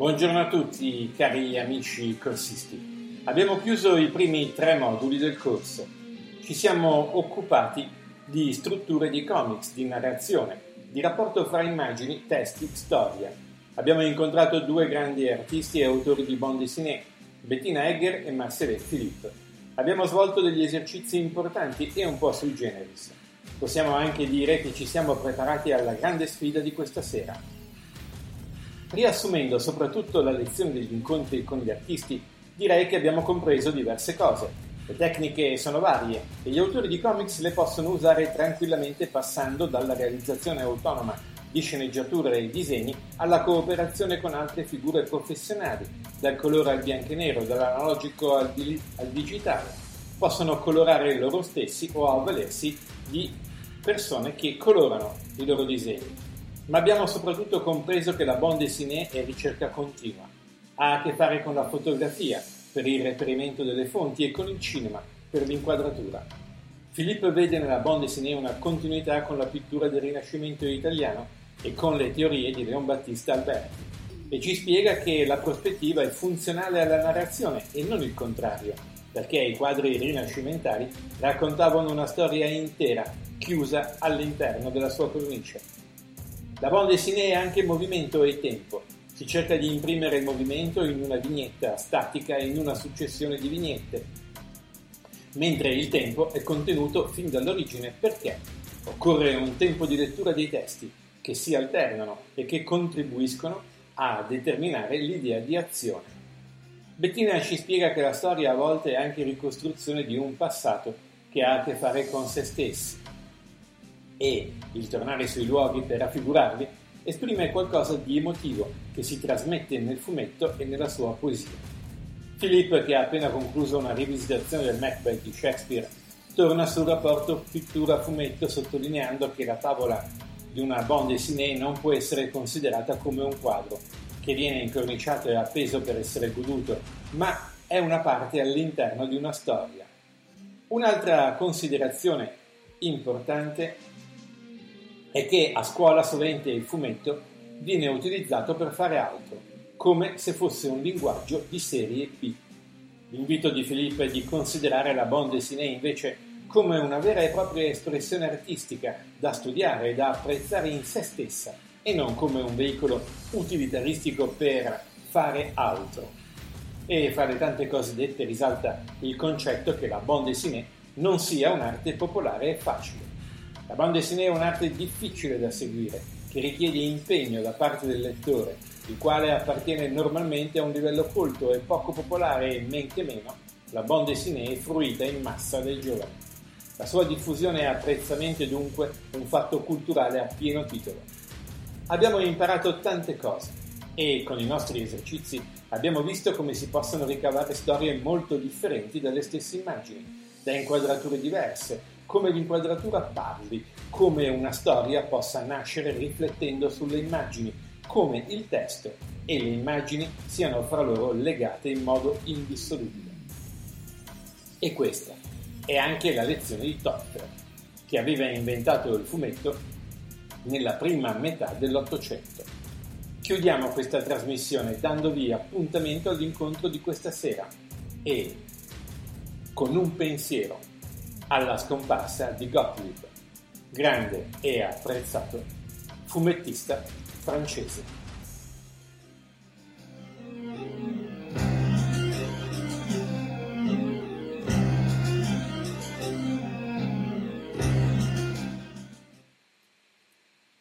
Buongiorno a tutti cari amici corsisti. Abbiamo chiuso i primi tre moduli del corso. Ci siamo occupati di strutture di comics, di narrazione, di rapporto fra immagini, testi, storia. Abbiamo incontrato due grandi artisti e autori di bande dessinée, Bettina Egger e Marcel Philippe. Abbiamo svolto degli esercizi importanti e un po' sui generis. Possiamo anche dire che ci siamo preparati alla grande sfida di questa sera, Riassumendo soprattutto la lezione degli incontri con gli artisti, direi che abbiamo compreso diverse cose. Le tecniche sono varie e gli autori di comics le possono usare tranquillamente passando dalla realizzazione autonoma di sceneggiature e disegni alla cooperazione con altre figure professionali, dal colore al bianco e nero, dall'analogico al, di- al digitale. Possono colorare loro stessi o avvalersi di persone che colorano i loro disegni ma abbiamo soprattutto compreso che la bande dessinée è ricerca continua. Ha a che fare con la fotografia, per il reperimento delle fonti, e con il cinema, per l'inquadratura. Filippo vede nella bande dessinée una continuità con la pittura del Rinascimento italiano e con le teorie di Leon Battista Alberti, e ci spiega che la prospettiva è funzionale alla narrazione e non il contrario, perché i quadri rinascimentali raccontavano una storia intera, chiusa all'interno della sua cornice. La bande dessinée è anche movimento e tempo. Si cerca di imprimere il movimento in una vignetta statica e in una successione di vignette, mentre il tempo è contenuto fin dall'origine perché occorre un tempo di lettura dei testi che si alternano e che contribuiscono a determinare l'idea di azione. Bettina ci spiega che la storia a volte è anche ricostruzione di un passato che ha a che fare con se stessi e il tornare sui luoghi per raffigurarli esprime qualcosa di emotivo che si trasmette nel fumetto e nella sua poesia. Philippe, che ha appena concluso una rivisitazione del Macbeth di Shakespeare, torna sul rapporto pittura-fumetto sottolineando che la tavola di una bande dessinée non può essere considerata come un quadro che viene incorniciato e appeso per essere goduto, ma è una parte all'interno di una storia. Un'altra considerazione importante è che a scuola sovente il fumetto viene utilizzato per fare altro, come se fosse un linguaggio di serie B. L'invito di Filippo è di considerare la bande dessinée invece come una vera e propria espressione artistica da studiare e da apprezzare in se stessa e non come un veicolo utilitaristico per fare altro. E fra le tante cose dette risalta il concetto che la bande dessinée non sia un'arte popolare e facile. La bande dessinée è un'arte difficile da seguire, che richiede impegno da parte del lettore, il quale appartiene normalmente a un livello colto e poco popolare e men che meno la bande dessinée è fruita in massa dai giovani. La sua diffusione e apprezzamento è dunque un fatto culturale a pieno titolo. Abbiamo imparato tante cose e con i nostri esercizi abbiamo visto come si possono ricavare storie molto differenti dalle stesse immagini, da inquadrature diverse, come l'inquadratura parli, come una storia possa nascere riflettendo sulle immagini, come il testo e le immagini siano fra loro legate in modo indissolubile. E questa è anche la lezione di Toffler, che aveva inventato il fumetto nella prima metà dell'Ottocento. Chiudiamo questa trasmissione dandovi appuntamento all'incontro di questa sera e con un pensiero alla scomparsa di Gottlieb, grande e apprezzato fumettista francese.